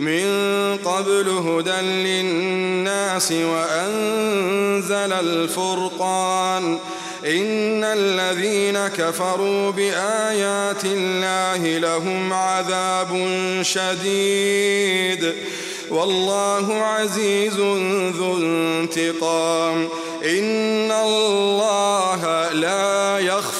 من قبل هدى للناس وأنزل الفرقان. إن الذين كفروا بآيات الله لهم عذاب شديد. والله عزيز ذو انتقام. إن الله لا يخفى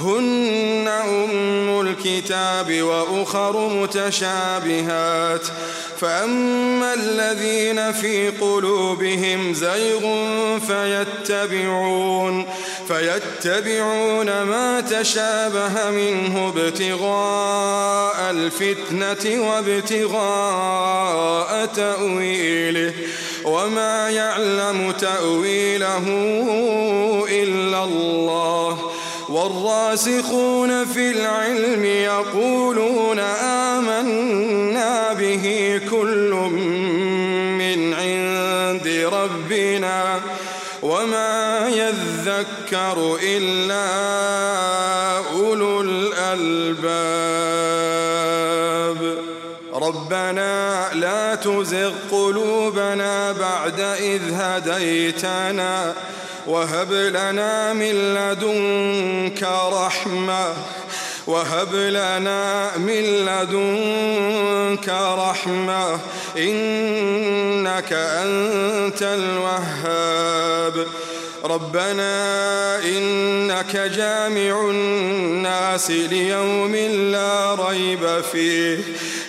هن أم الكتاب وأخر متشابهات. فأما الذين في قلوبهم زيغ فيتبعون فيتبعون ما تشابه منه ابتغاء الفتنة وابتغاء تأويله. وما يعلم تأويله إلا الله. والراسخون في العلم يقولون آمنا به كل من عند ربنا وما يذكر إلا أولو الألباب. ربنا لا تزغ قلوبنا بعد إذ هديتنا وهب لنا من لدنك رحمة. وهب لنا من لدنك رحمة. إنك أنت الوهاب. ربنا إنك جامع الناس ليوم لا ريب فيه.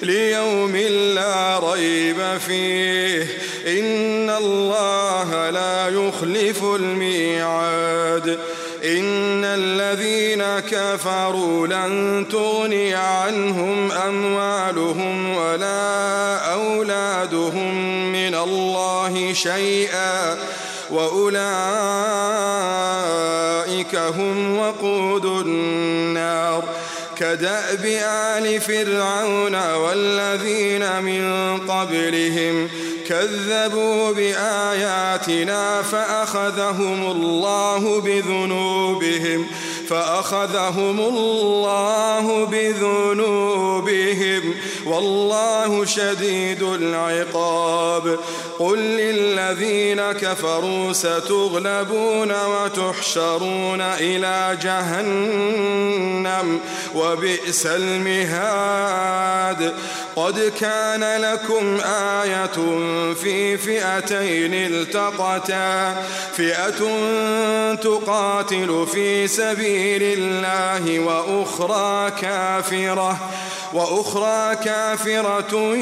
ليوم لا ريب فيه. إن الله لا يخلف الميعاد. إن الذين كفروا لن تغني عنهم أموالهم ولا أولادهم من الله شيئا. وأولئك هم وقود النار. كدأب آل فرعون والذين من قبلهم كذبوا بآياتنا فأخذهم الله بذنوبهم فأخذهم الله بذنوبهم. والله شديد العقاب. قل للذين كفروا ستغلبون وتحشرون إلى جهنم وبئس المهاد. قد كان لكم آية في فئتين التقتا. فئة تقاتل في سبيل الله وأخرى كافرة. وأخرى كافرة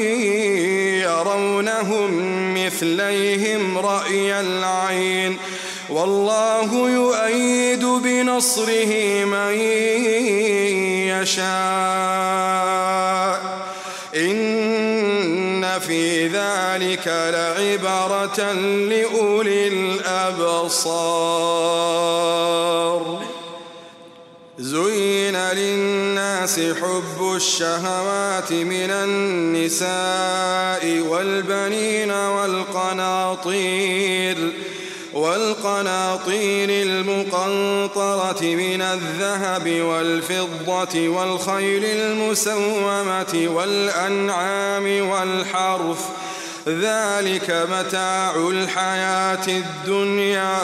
يرونهم مثليهم رأي العين. والله يؤيد بنصره من يشاء. إن في ذلك لعبرة لأولي الأبصار. زين للناس حب الشهوات من النساء والبنين والقناطير والقناطير المقنطرة من الذهب والفضة والخيل المسومة والأنعام والحرث ذلك متاع الحياة الدنيا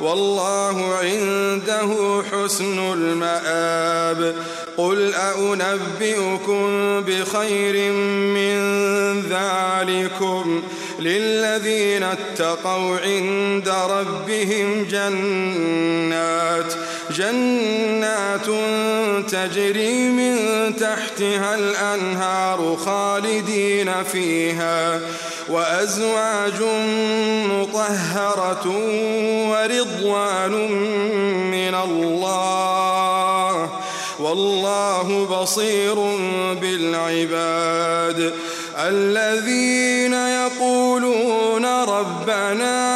والله عنده حسن المآب. قل أنبئكم بخير من ذلكم ۖ للذين اتقوا عند ربهم جنات جنات تجري من تحتها الأنهار خالدين فيها. وأزواج مطهرة ورضوان من الله. والله بصير بالعباد. الذين يقولون ربنا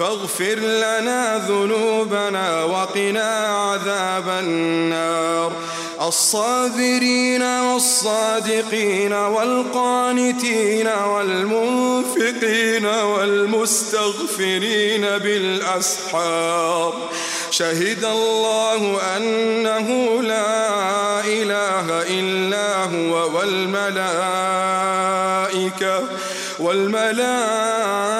فاغفر لنا ذنوبنا وقنا عذاب النار. الصابرين والصادقين والقانتين والمنفقين والمستغفرين بالأسحار. شهد الله أنه لا إله إلا هو والملائكة والملائكة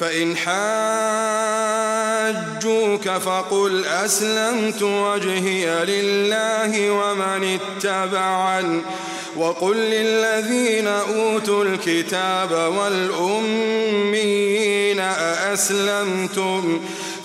فإن حاجوك فقل أسلمت وجهي لله ومن اتبعن وقل للذين أوتوا الكتاب والأمين أأسلمتم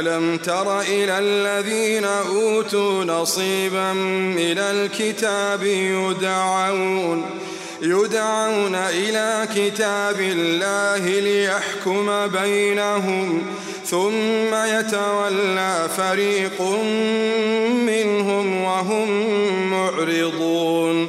ألم تر إلى الذين أوتوا نصيبا من الكتاب يدعون يدعون إلى كتاب الله ليحكم بينهم ثم يتولى فريق منهم وهم معرضون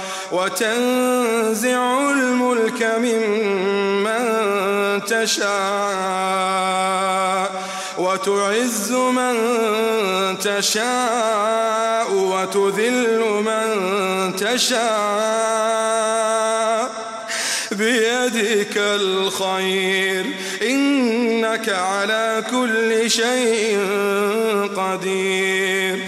وتنزع الملك ممن تشاء وتعز من تشاء وتذل من تشاء بيدك الخير إنك على كل شيء قدير.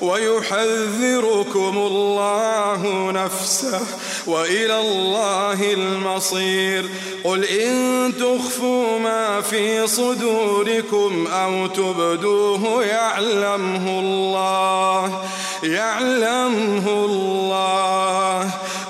ويحذركم الله نفسه وإلى الله المصير. قل إن تخفوا ما في صدوركم أو تبدوه يعلمه الله يعلمه الله.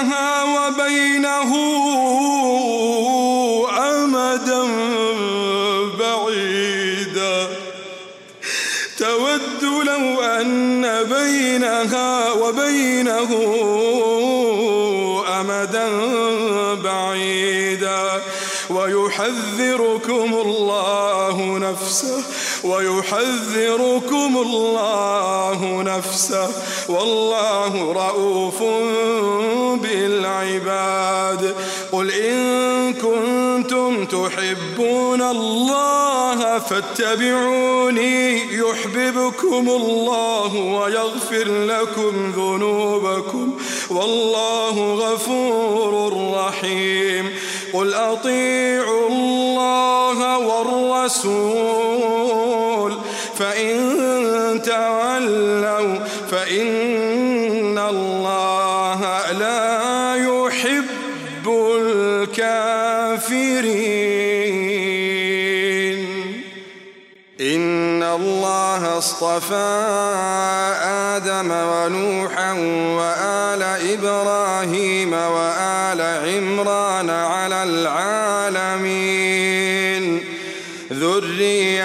بينها وبينه أمدا بعيدا. تود لو أن بينها وبينه أمدا بعيدا. ويحذركم الله نفسه ويحذركم الله نفسه. والله رؤوف بالعباد. قل إن كنتم تحبون الله فاتبعوني يحببكم الله ويغفر لكم ذنوبكم. والله غفور رحيم. قل أطيعوا الله والرسول فإن تولوا فإن الله لا يحب الكافرين إن الله اصطفى آدم ونوحا وآل إبراهيم وآل عمران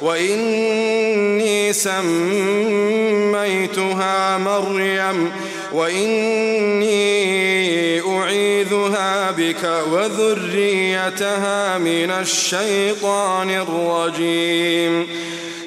وإني سميتها مريم وإني أعيذها بك وذريتها من الشيطان الرجيم.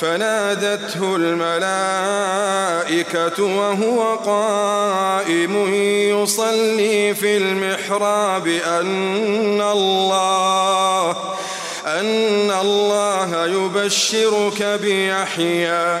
فنادته الملائكة وهو قائم يصلي في المحراب أن الله أن الله يبشرك بيحيى.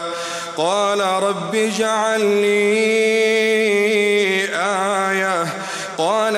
قال رب اجعل لي آية. قال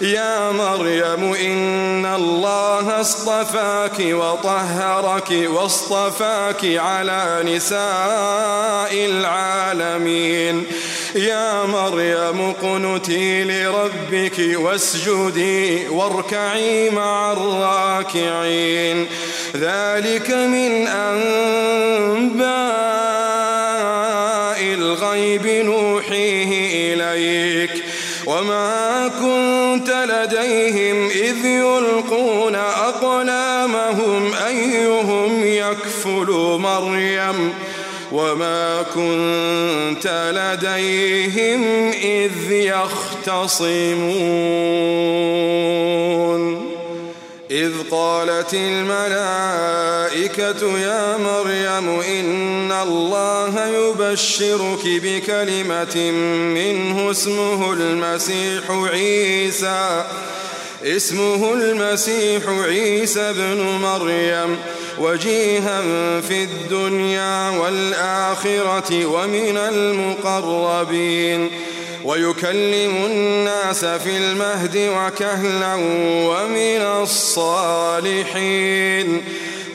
يا مريم إن الله اصطفاك وطهرك واصطفاك على نساء العالمين. يا مريم قنتي لربك واسجدي واركعي مع الراكعين. ذلك من أنباء الغيب نوحيه إليك. وما كنت مريم وما كنت لديهم إذ يختصمون. إذ قالت الملائكة يا مريم إن الله يبشرك بكلمة منه اسمه المسيح عيسى. اسمه المسيح عيسى بن مريم وجيها في الدنيا والآخرة ومن المقربين. ويكلم الناس في المهد وكهلا ومن الصالحين.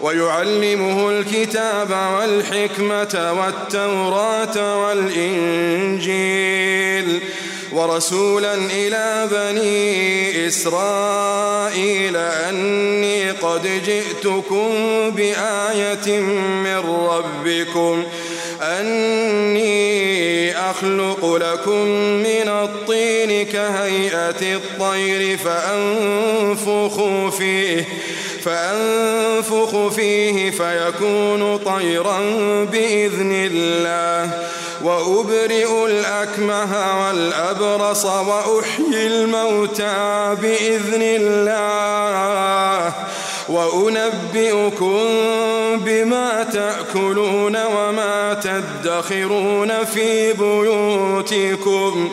ويعلمه الكتاب والحكمة والتوراة والإنجيل ورسولا إلى بني إسرائيل أني قد جئتكم بآية من ربكم أني أخلق لكم من الطين كهيئة الطير فأنفخ فيه فأنفخ فيه فيكون طيرا بإذن الله وأبرئ الأكمه والأبرص وأحيي الموتى بإذن الله وأنبئكم بما تأكلون وما تدخرون في بيوتكم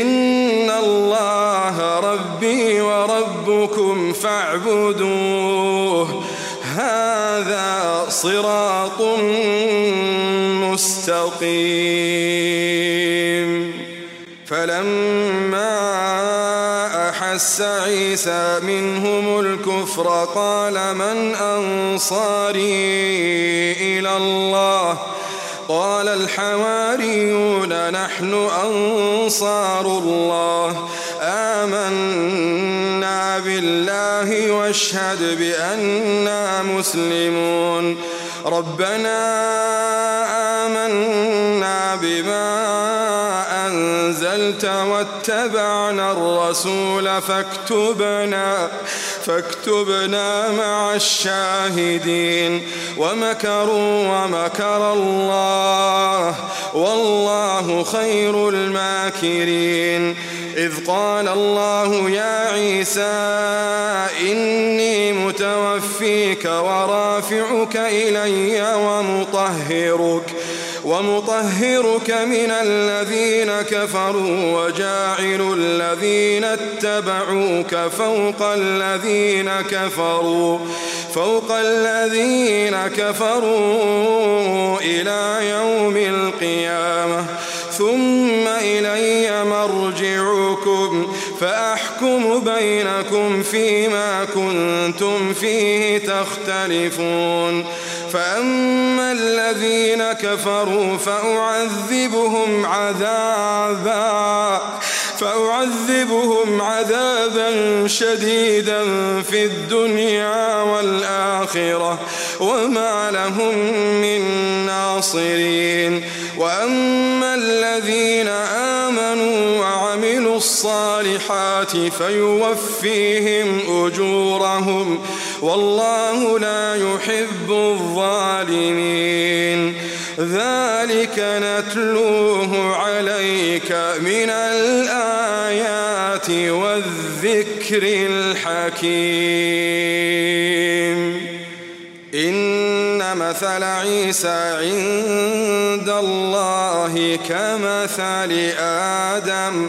إن الله ربي وربكم فاعبدوه. هذا صراط مستقيم. فلما أحس عيسى منهم الكفر قال من أنصاري إلى الله قال الحواريون نحن أنصار الله. آمنا بالله واشهد بأننا مسلمون. ربنا آمنا بما أنزلت واتبعنا الرسول فاكتبنا فاكتبنا مع الشاهدين. ومكروا ومكر الله والله خير الماكرين. إذ قال الله يا عيسى إني متوفيك ورافعك إلي ومطهرك. ومطهرك من الذين كفروا وجاعل الذين اتبعوك فوق الذين كفروا فوق الذين كفروا إلى يوم القيامة. ثم إلي مرجعكم. فأحكم بينكم فيما كنتم فيه تختلفون فأما الذين كفروا فأعذبهم عذابا فأعذبهم عذابا شديدا في الدنيا والآخرة وما لهم من ناصرين وأما الذين آمنوا الصالحات فيوفيهم أجورهم والله لا يحب الظالمين. ذلك نتلوه عليك من الآيات والذكر الحكيم. إن مثل عيسى عند الله كمثل آدم.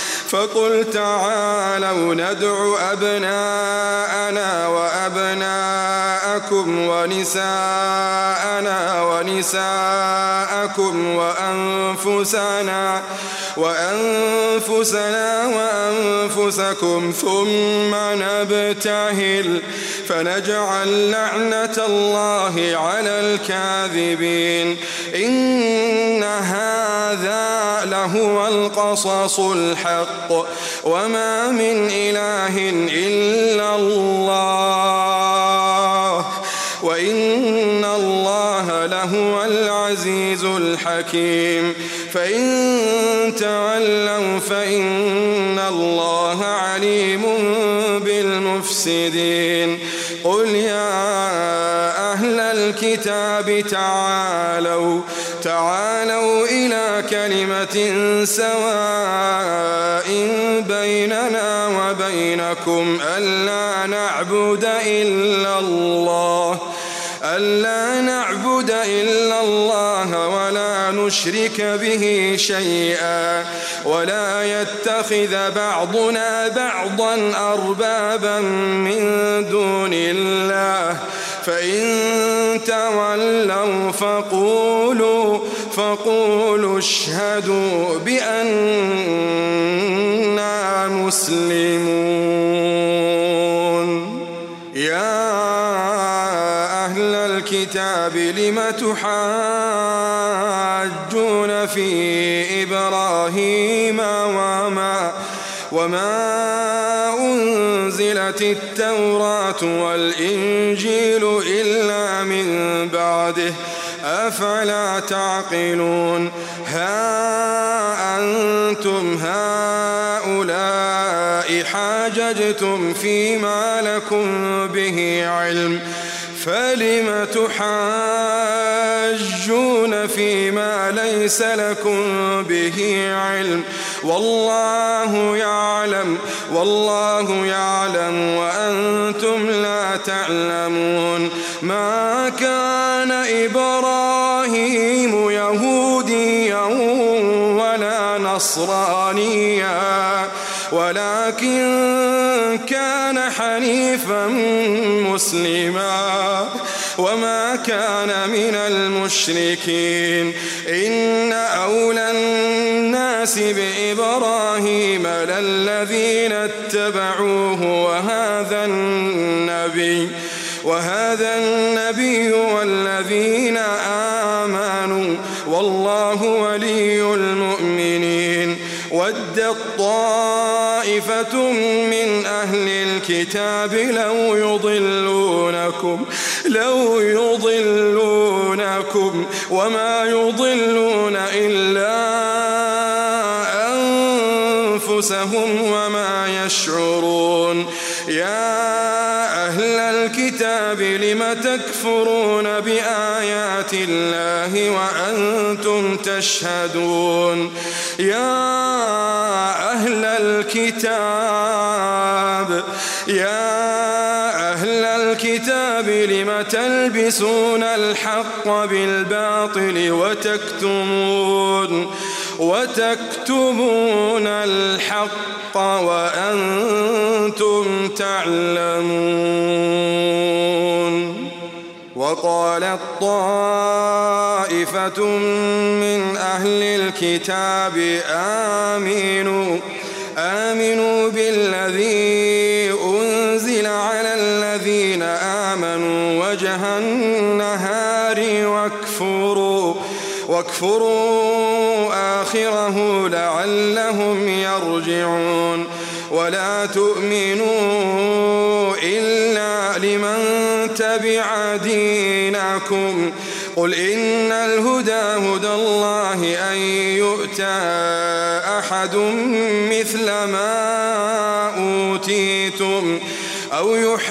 فقل تعالوا ندع أبناءنا وأبناءكم ونساءنا ونساءكم وأنفسنا وأنفسنا وأنفسكم ثم نبتهل فنجعل لعنة الله على الكاذبين. إن هذا لهو القصص الحق. وما من إله إلا الله. وإن الله لهو العزيز الحكيم. فإن تولوا فإن الله عليم بالمفسدين. قل يا أهل الكتاب تعالوا تعالوا إلى كلمة سواء بيننا وبينكم ألا نعبد إلا الله ألا نشرك به شيئا ولا يتخذ بعضنا بعضا أربابا من دون الله. فإن تولوا فقولوا فقولوا اشهدوا بأننا مسلمون. يا أهل الكتاب لم تحاجون في إبراهيم وما وما أنزل أنزلت التوراة والإنجيل إلا من بعده. أفلا تعقلون؟ ها أنتم هؤلاء حاججتم فيما لكم به علم. فلم تحاجون فيما ليس لكم به علم. والله يعلم والله يعلم وأنتم لا تعلمون. ما كان إبراهيم يهوديا ولا نصرانيا ولكن كان حنيفا مسلما. وما كان من المشركين إن أولى الناس بإبراهيم للذين اتبعوه وهذا النبي وهذا النبي والذين آمنوا والله ولي المؤمنين ودت طائفة من أهل الكتاب لو يضلونكم لو يضلونكم وما يضلون إلا أنفسهم وما يشعرون. يا أهل الكتاب لم تكفرون بآيات الله وأنتم تشهدون؟ يا أهل الكتاب لم تلبسون الحق بالباطل وتكتمون وتكتمون الحق وأنتم تعلمون. وقالت طائفة من أهل الكتاب آمنوا آمنوا بالذي وجه النهار واكفروا واكفروا آخره لعلهم يرجعون. ولا تؤمنوا إلا لمن تبع دينكم. قل إن الهدى هدى الله أن يؤتى أحد مثل ما أوتيتم أو يحاجوكم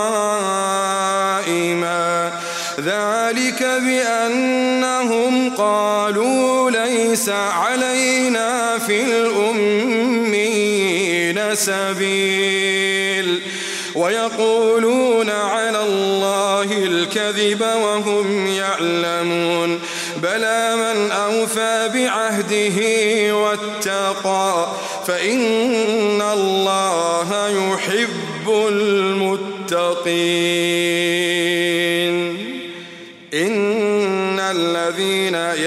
بأنهم قالوا ليس علينا في الأمين سبيل ويقولون على الله الكذب وهم يعلمون بلى من أوفى بعهده واتقى فإن الله يحب المتقين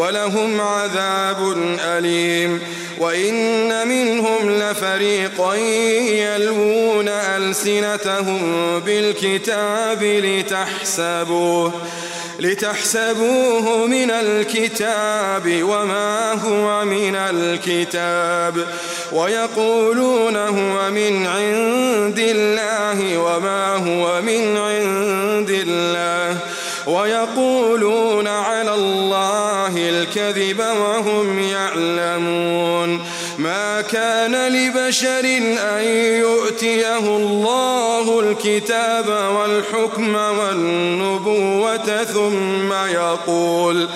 ولهم عذاب أليم وإن منهم لفريقا يلوون ألسنتهم بالكتاب لتحسبوه لتحسبوه من الكتاب وما هو من الكتاب ويقولون هو من عند الله وما هو من عند الله ويقولون على الله الكذب وهم يعلمون. ما كان لبشر أن يؤتيه الله الكتاب والحكم والنبوة ثم يقول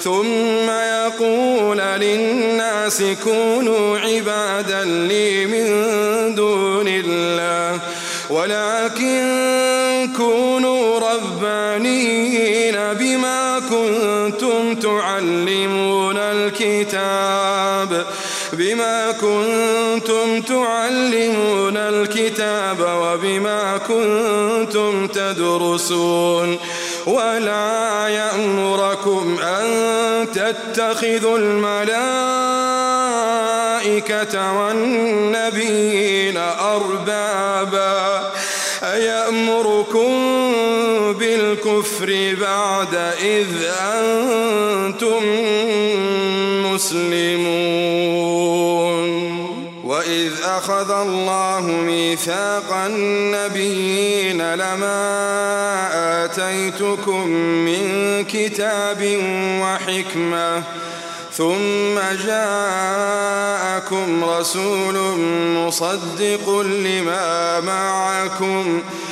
ثم يقول للناس كونوا عبادا لي من دون الله ولكن كونوا تعلمون الكتاب بما كنتم تعلمون الكتاب وبما كنتم تدرسون ولا يأمركم أن تتخذوا الملائكة والنبيين أربابا أيأمركم بالكفر بعد إذ أنتم مسلمون. وإذ أخذ الله ميثاق النبيين لما آتيتكم من كتاب وحكمة ثم جاءكم رسول مصدق لما معكم.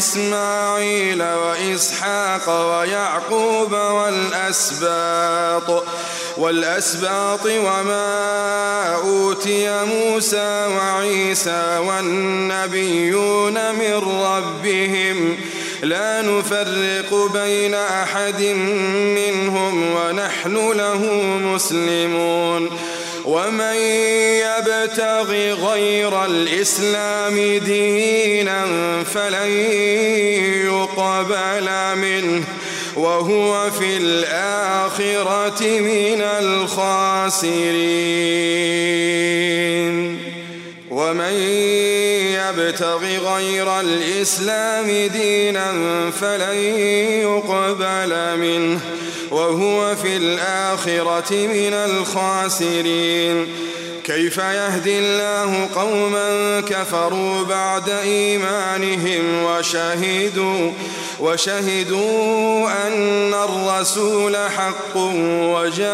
وإسماعيل وإسحاق ويعقوب والأسباط والأسباط وما أوتي موسى وعيسى والنبيون من ربهم. لا نفرق بين أحد منهم ونحن له مسلمون. ومن يبتغ غير الإسلام دينا فلن يقبل منه وهو في الآخرة من الخاسرين. ومن يبتغ غير الإسلام دينا فلن يقبل منه وهو في الآخرة من الخاسرين. كيف يهدي الله قوما كفروا بعد إيمانهم وشهدوا وشهدوا أن الرسول حق وجاءهم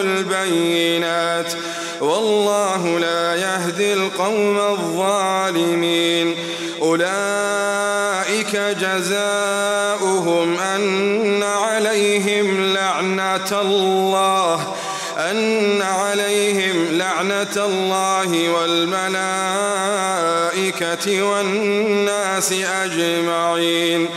البينات. والله لا يهدي القوم الظالمين. أولئك جزاؤهم أن عليهم لعنة الله أن عليهم لعنة الله والملائكة والناس أجمعين.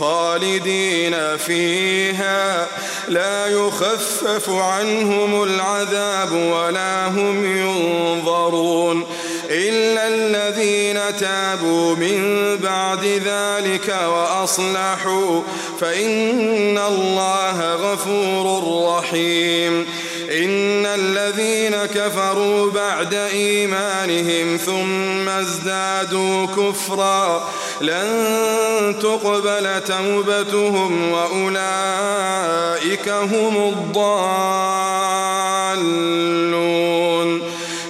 خالدين فيها. لا يخفف عنهم العذاب ولا هم ينظرون إلا الذين تابوا من بعد ذلك وأصلحوا. فإن الله غفور رحيم. إن الذين كفروا بعد إيمانهم ثم ازدادوا كفرا. لن تقبل توبتهم وأولئك هم الضالون.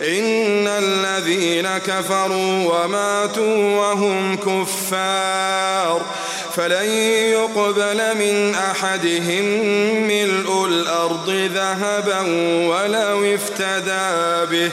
إن الذين كفروا وماتوا وهم كفار. فلن يقبل من أحدهم ملء الأرض ذهبا ولو افتدى به.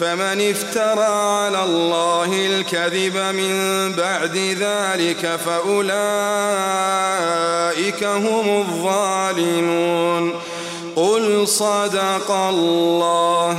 فمن افترى على الله الكذب من بعد ذلك فأولئك هم الظالمون. قل صدق الله.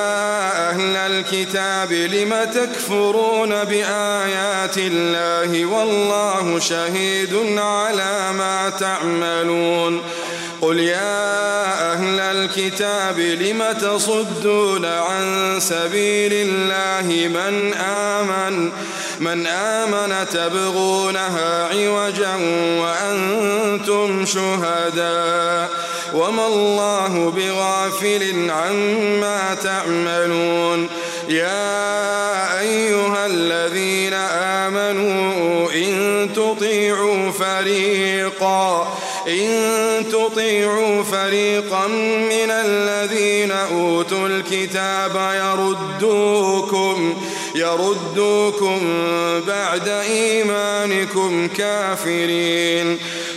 الكتاب لم تكفرون بآيات الله والله شهيد على ما تعملون قل يا أهل الكتاب لم تصدون عن سبيل الله من آمن من آمن تبغونها عوجا وأنتم شهداء وما الله بغافل عما تعملون يا أيها الذين آمنوا إن تطيعوا فريقا إن تطيعوا فريقا من الذين أوتوا الكتاب يردوكم يردوكم بعد إيمانكم كافرين.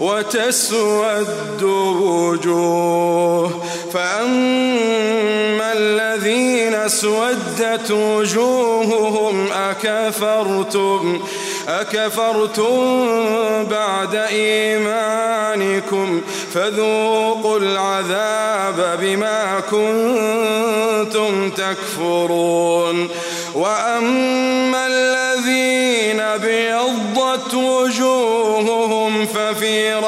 وتسود وجوه. فأما الذين اسودت وجوههم أكفرتم أكفرتم بعد إيمانكم. فذوقوا العذاب بما كنتم تكفرون. وأما الذين ابيضت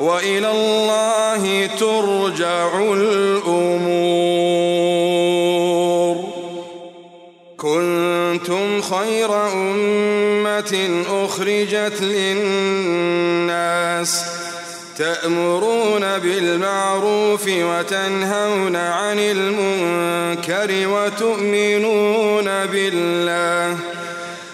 وإلى الله ترجع الأمور. كنتم خير أمة أخرجت للناس تأمرون بالمعروف وتنهون عن المنكر وتؤمنون بالله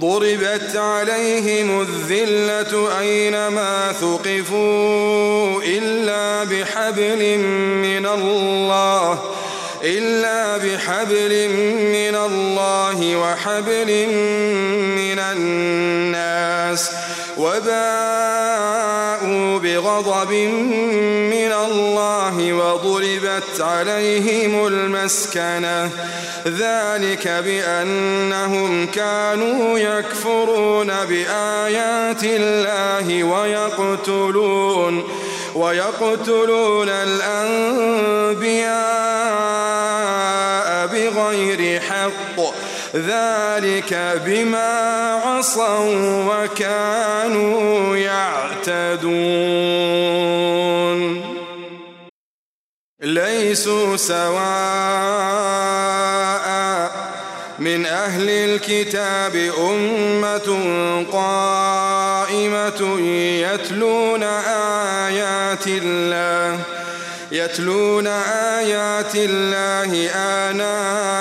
ضربت عليهم الذلة أينما ثقفوا إلا بحبل من الله إلا بحبل من الله وحبل من الناس وباءوا بغضب من الله وضربت عليهم المسكنة ذلك بأنهم كانوا يكفرون بآيات الله ويقتلون ويقتلون الأنبياء بغير حق. ذلك بما عصوا وكانوا يعتدون. ليسوا سواء من أهل الكتاب أمة قائمة يتلون آيات الله يتلون آيات الله آناء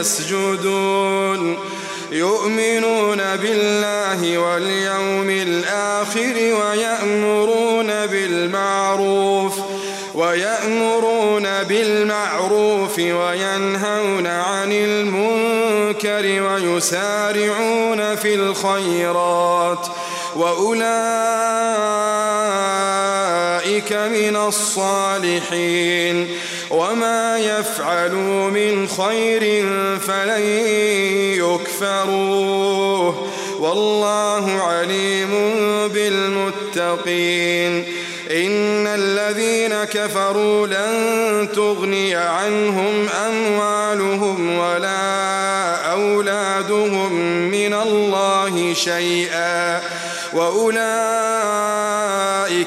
يسجدون. يؤمنون بالله واليوم الآخر ويأمرون بالمعروف ويأمرون بالمعروف وينهون عن المنكر ويسارعون في الخيرات. وأولئك من الصالحين. وما يفعلوا من خير فلن يكفروه والله عليم بالمتقين إن الذين كفروا لن تغني عنهم أموالهم ولا أولادهم من الله شيئا وأولئك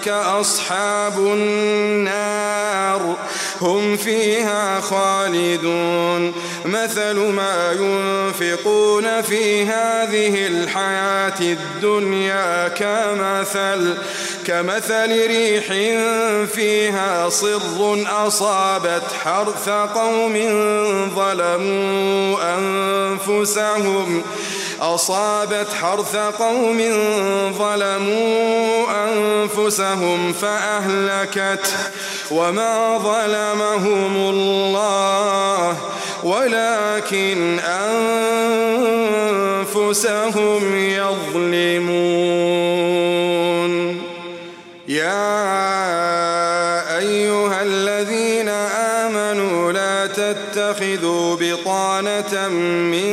أصحاب النار هم فيها خالدون. مثل ما ينفقون في هذه الحياة الدنيا كمثل كمثل ريح فيها صر أصابت حرث قوم ظلموا أنفسهم. أصابت حرث قوم ظلموا أنفسهم فأهلكت وما ظلمهم الله ولكن أنفسهم يظلمون. يا أيها الذين آمنوا لا تتخذوا بطانة من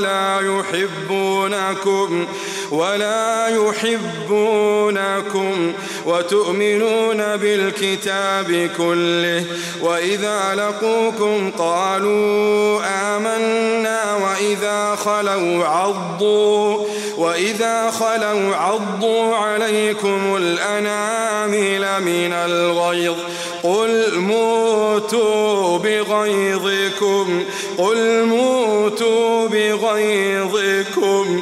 يحبونكم ولا يحبونكم وتؤمنون بالكتاب كله وإذا لقوكم قالوا آمنا وإذا خلوا عضوا وإذا خلوا عضوا عليكم الأنامل من الغيظ قل موتوا بغيظكم قل موتوا بغيظكم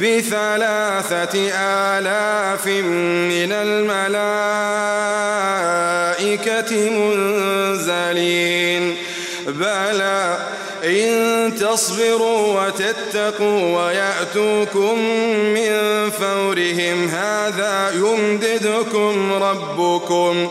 بثلاثة آلاف من الملائكة منزلين. بلى إن تصبروا وتتقوا ويأتوكم من فورهم هذا يمددكم ربكم.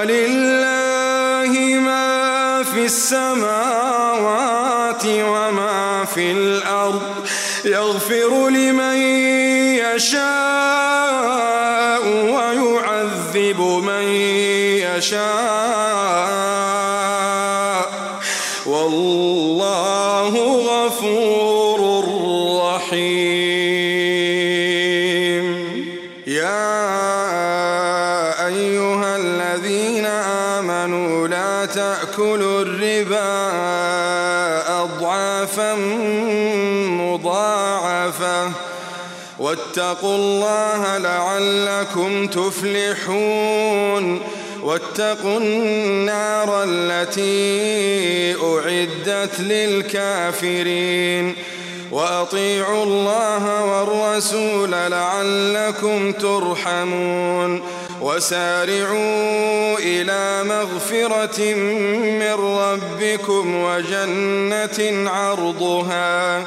ولله ما في السماوات وما في الأرض يغفر لمن يشاء ويعذب من يشاء. واتقوا الله لعلكم تفلحون واتقوا النار التي أعدت للكافرين وأطيعوا الله والرسول لعلكم ترحمون وسارعوا إلى مغفرة من ربكم وجنة عرضها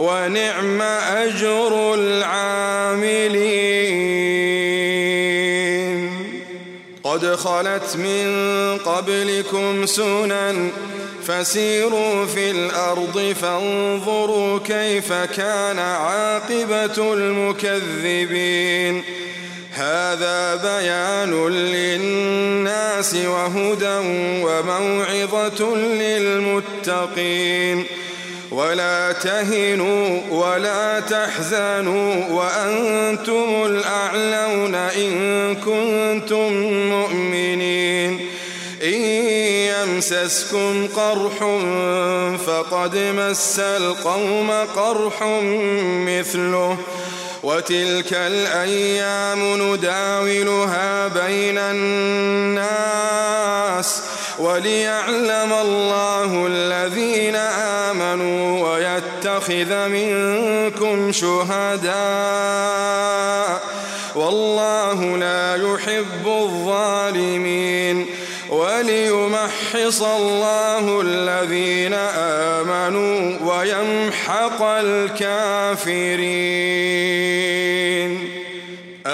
ونعم أجر العاملين. قد خلت من قبلكم سنن فسيروا في الأرض فانظروا كيف كان عاقبة المكذبين. هذا بيان للناس وهدى وموعظة للمتقين. ولا تهنوا ولا تحزنوا وأنتم الأعلون إن كنتم مؤمنين. إن يمسسكم قرح فقد مس القوم قرح مثله. وتلك الأيام نداولها بين الناس وليعلم الله الذين آمنوا ويتخذ منكم شهداء والله لا يحب الظالمين وليمحص الله الذين آمنوا ويمحق الكافرين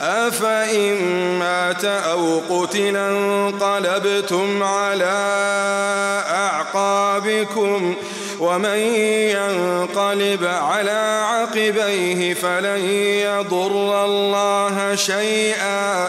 أفإن مات أو قتل انقلبتم على أعقابكم ومن ينقلب على عقبيه فلن يضر الله شيئا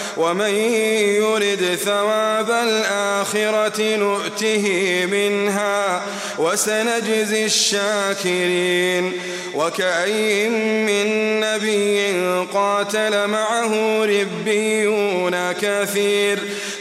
ومن يرد ثواب الآخرة نؤته منها وسنجزي الشاكرين وكأي من نبي قاتل معه ربيون كثير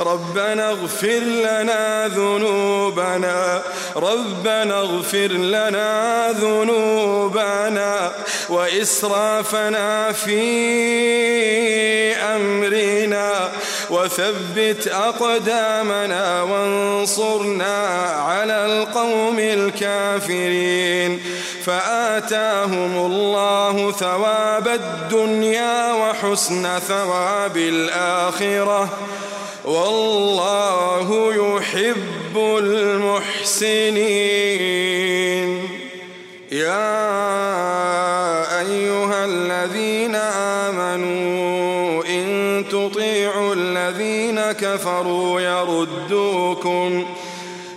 ربنا اغفر لنا ذنوبنا ربنا اغفر لنا ذنوبنا وإسرافنا في أمرنا وثبت أقدامنا وانصرنا على القوم الكافرين. فآتاهم الله ثواب الدنيا وحسن ثواب الآخرة. والله يحب المحسنين. يا أيها الذين آمنوا إن تطيعوا الذين كفروا يردوكم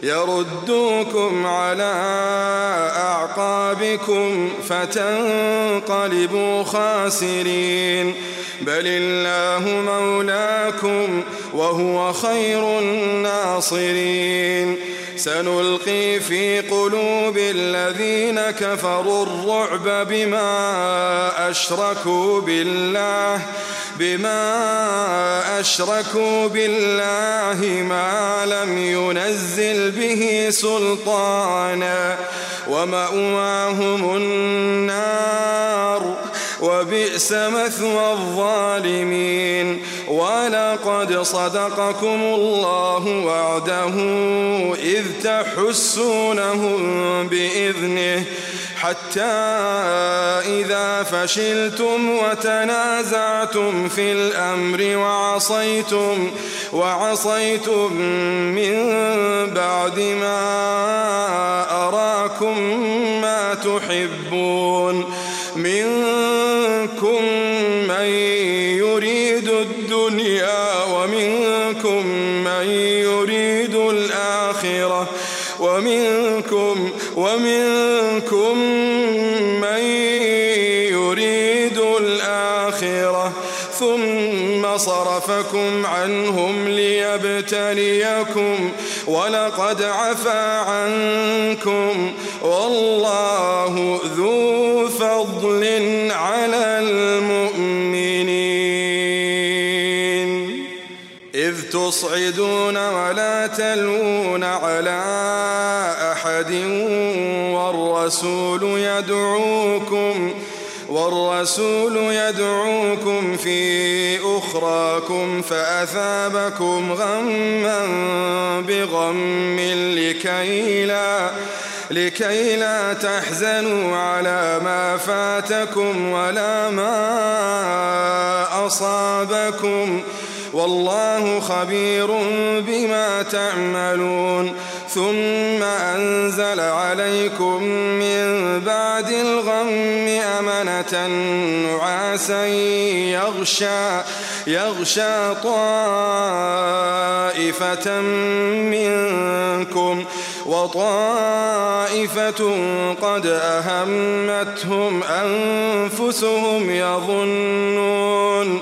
يردوكم على أعقابكم فتنقلبوا خاسرين. بل الله مولاكم وهو خير الناصرين. سنلقي في قلوب الذين كفروا الرعب بما أشركوا بالله بما أشركوا بالله ما لم ينزل به سلطانا. ومأواهم النار. وبئس مثوى الظالمين. ولقد صدقكم الله وعده إذ تحسونهم بإذنه. حتى إذا فشلتم وتنازعتم في الأمر وعصيتم وعصيتم من بعد ما أراكم ما تحبون. منكم ومنكم من يريد الآخرة ثم صرفكم عنهم ليبتليكم ولقد عفا عنكم والله ذو فضل على المؤمنين. إذ تصعدون ولا تلون على أحد والرسول يدعوكم والرسول يدعوكم في أخراكم فأثابكم غما بغم لكي لا لكي لا تحزنوا على ما فاتكم ولا ما أصابكم. والله خبير بما تعملون. ثم أنزل عليكم من بعد الغم أمنة نعاسا يغشى يغشى طائفة منكم وطائفة قد أهمتهم أنفسهم يظنون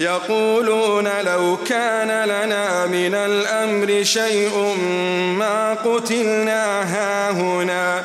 يقولون لو كان لنا من الأمر شيء ما قتلنا هاهنا.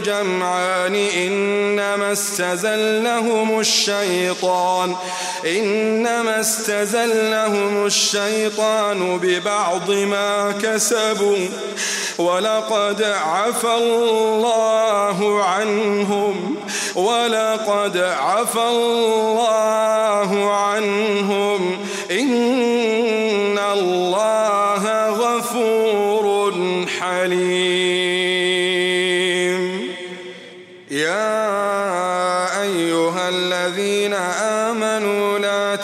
الجمعان إنما استزلهم الشيطان إنما استزلهم الشيطان ببعض ما كسبوا ولقد عفى الله عنهم ولقد عفى الله عنهم إن الله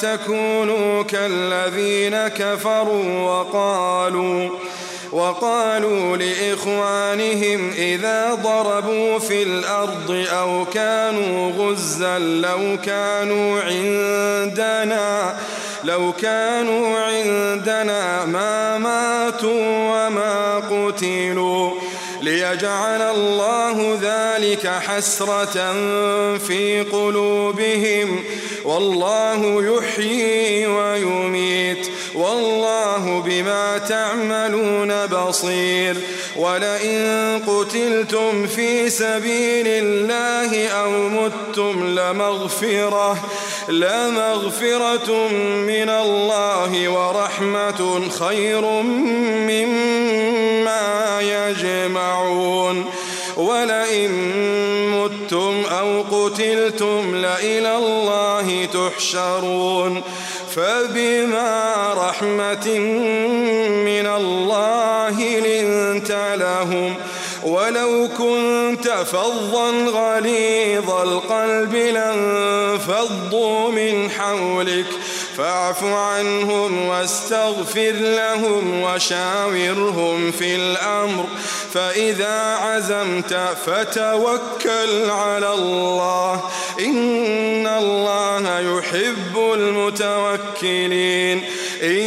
تكونوا كالذين كفروا وقالوا وقالوا لإخوانهم إذا ضربوا في الأرض أو كانوا غزا لو كانوا عندنا لو كانوا عندنا ما ماتوا وما قتلوا ليجعل الله ذلك حسرة في قلوبهم والله يحيي ويميت. والله بما تعملون بصير. ولئن قتلتم في سبيل الله أو متم لمغفرة لمغفرة من الله ورحمة خير مما يجمعون. ولئن متم أو قتلتم لإلى الله تحشرون. فبما رحمة من الله لنت لهم ولو كنت فظا غليظ القلب لانفضوا من حولك فاعف عنهم واستغفر لهم وشاورهم في الأمر. فإذا عزمت فتوكل على الله. إن الله يحب المتوكلين. إن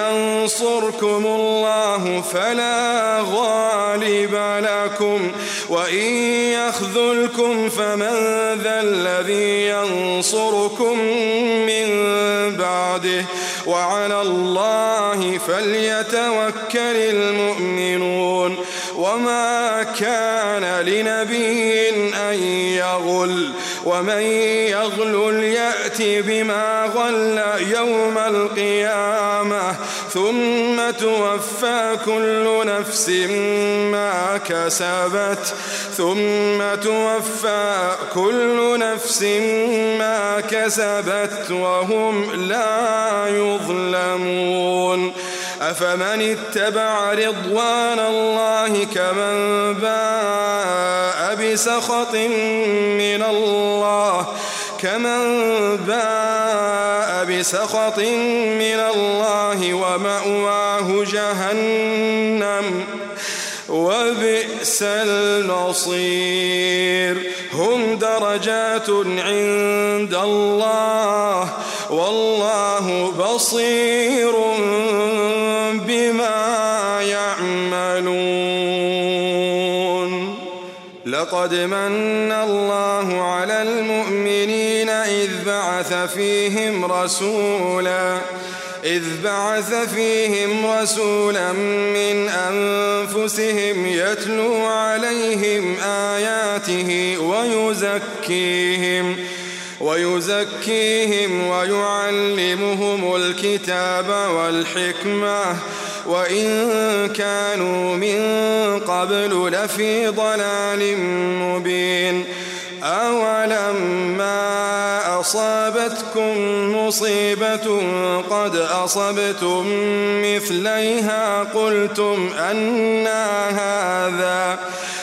ينصركم الله فلا غالب لكم. وإن يخذلكم فمن ذا الذي ينصركم وعلى الله فليتوكل المؤمنون وما كان لنبي أن يغل ومن يغل يأت بما غل يوم القيامة ثم توفى كل نفس ما كسبت. ثم توفى كل نفس ما كسبت وهم لا يظلمون. أفمن اتبع رضوان الله كمن باء بسخط من الله؟ كمن باء بسخط من الله ومأواه جهنم وبئس المصير. هم درجات عند الله والله بصير بما يعملون. لقد من الله على المؤمنين بعث فيهم رسولا إذ بعث فيهم رسولا من أنفسهم يتلو عليهم آياته ويزكيهم ويزكيهم ويعلمهم الكتاب والحكمة وإن كانوا من قبل لفي ضلال مبين. أولما أصابتكم مصيبة قد أصبتم مثليها قلتم أنا هذا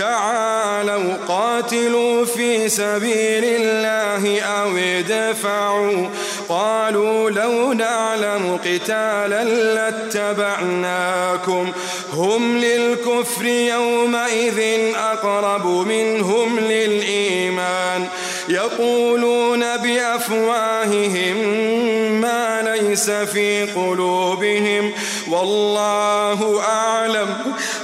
تعالوا قاتلوا في سبيل الله أو ادفعوا. قالوا لو نعلم قتالا لاتبعناكم. هم للكفر يومئذ أقرب منهم للإيمان. يقولون بأفواههم ما ليس في قلوبهم. والله أعلم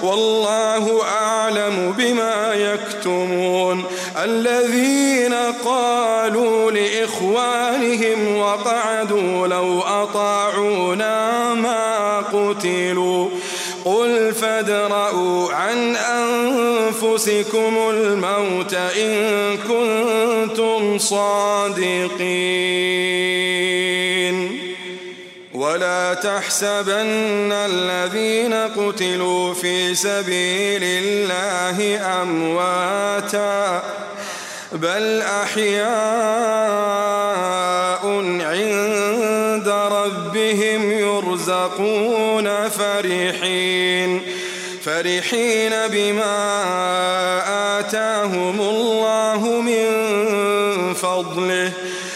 والله أعلم بما يكتمون الذين قالوا لإخوانهم وقعدوا لو أطاعونا ما قتلوا قل فادرءوا عن أنفسكم الموت إن كنتم صادقين تحسبن الذين قتلوا في سبيل الله أمواتا بل أحياء عند ربهم يرزقون فرحين فرحين بما آتاهم الله من فضله.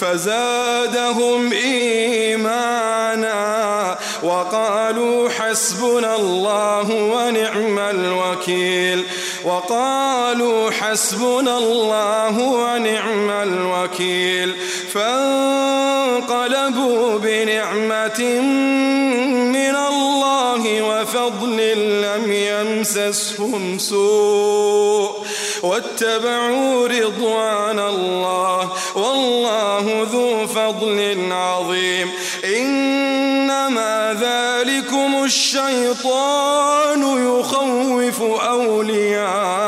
فزادهم إيمانا وقالوا حسبنا الله ونعم الوكيل وقالوا حسبنا الله ونعم الوكيل فانقلبوا بنعمة من الله وفضل لم يمسسهم سوء واتبعوا رضوان الله والله ذو فضل عظيم. إنما ذلكم الشيطان يخوف أولياءه.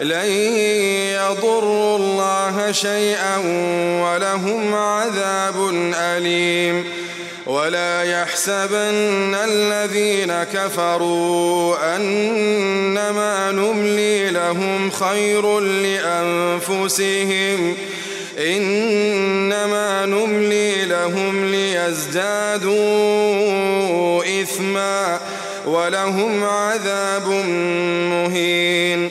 لن يضروا الله شيئا ولهم عذاب أليم. ولا يحسبن الذين كفروا أنما نملي لهم خير لأنفسهم. إنما نملي لهم ليزدادوا إثما ولهم عذاب مهين.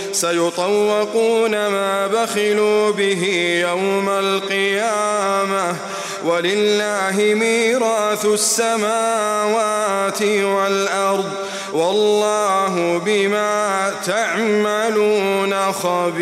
سيطوقون ما بخلوا به يوم القيامة. ولله ميراث السماوات والأرض. والله بما تعملون خبير.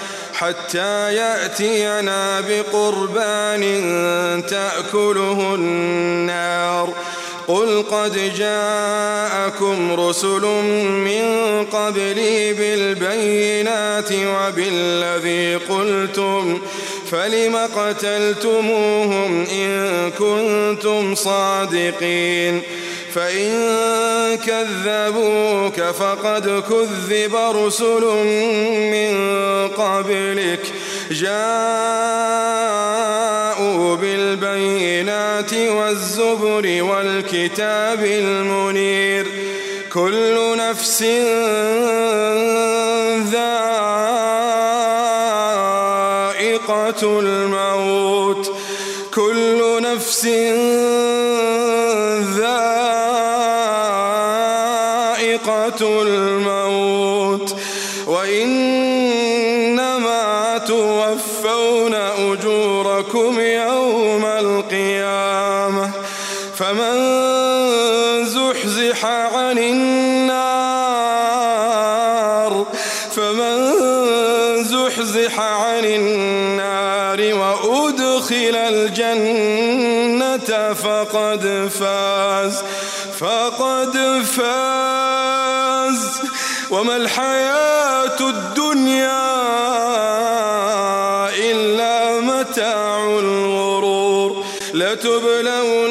يأتينا بقربان تأكله النار. قل قد جاءكم رسل من قبلي بالبينات وبالذي قلتم فلم قتلتموهم إن كنتم صادقين؟ فإن كذبوك فقد كذب رسل من قبلك. جاءوا بالبينات والزبر والكتاب المنير. كل نفس ذائقة الموت. كل نفس ذائقة فقد فاز. وما الحياة الدنيا إلا متاع الغرور. لتبلون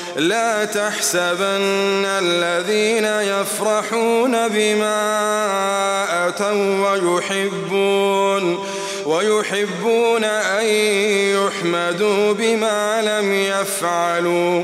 لا تحسبن الذين يفرحون بما أتوا ويحبون ويحبون أن يحمدوا بما لم يفعلوا.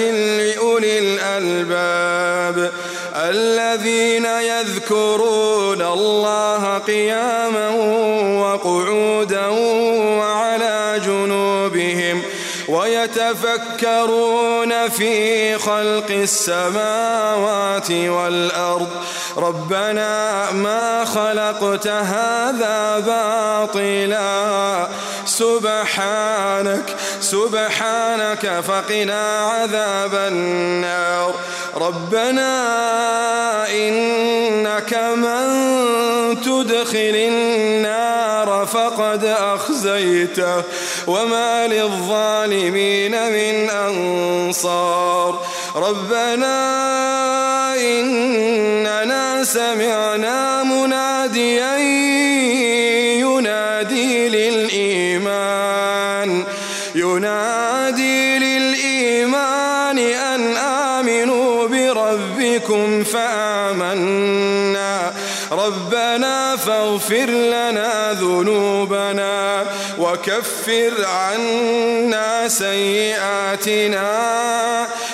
لأولي الألباب الذين يذكرون الله قياما وقعودا. ويتفكرون في خلق السماوات والأرض. ربنا ما خلقت هذا باطلا. سبحانك سبحانك فقنا عذاب النار. ربنا إنك من تدخل النار فقد أخزيته وما للظالمين من أنصار ربنا إننا سمعنا مناديا فاغفر لنا ذنوبنا وكفر عنا سيئاتنا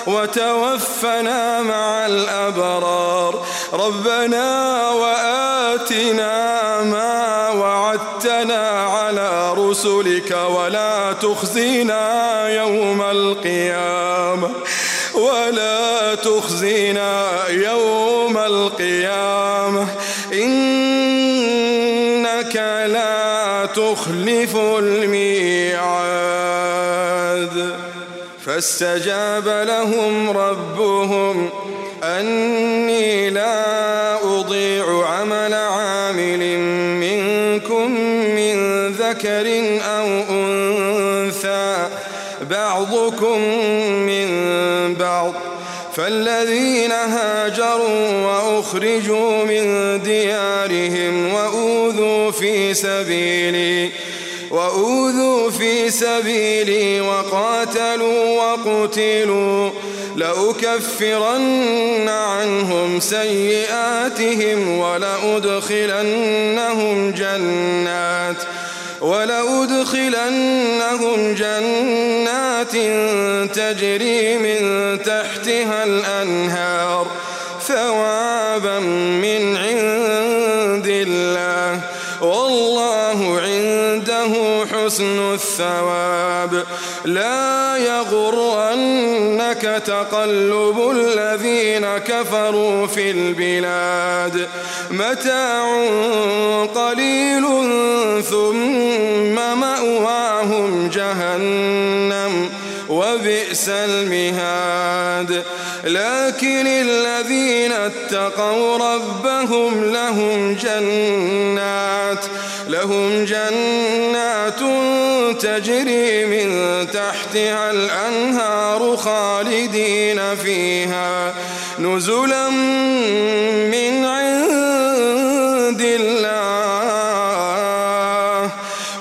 وتوفنا مع الأبرار. ربنا وآتنا ما وعدتنا على رسلك ولا تخزينا يوم القيامة ولا تخزينا يوم لا تخلف الميعاد. فاستجاب لهم ربهم أني لا أضيع عمل عامل منكم من ذكر أو أنثى. بعضكم من بعض. فالذين هاجروا وأخرجوا من ديارهم في سبيلي وأوذوا في سبيلي وقاتلوا وقتلوا لأكفرن عنهم سيئاتهم ولأدخلنهم جنات ولأدخلنهم جنات تجري من تحتها الأنهار. حسن الثواب. لا يغرنك تقلب الذين كفروا في البلاد. متاع قليل ثم مأواهم جهنم وبئس المهاد. لكن الذين اتقوا ربهم لهم جنات لهم جنات تجري من تحتها الأنهار خالدين فيها نزلا من عند الله.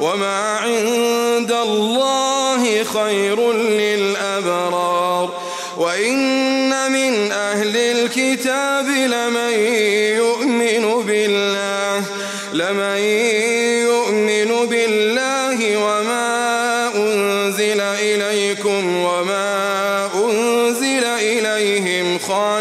وما عند الله خير للأبرار. وإن من أهل الكتاب لمن يؤمن بالله لمن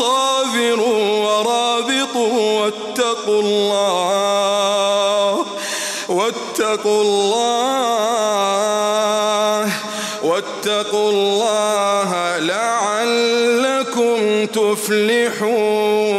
وصابروا ورابطوا واتقوا الله واتقوا الله واتقوا الله لعلكم تفلحون.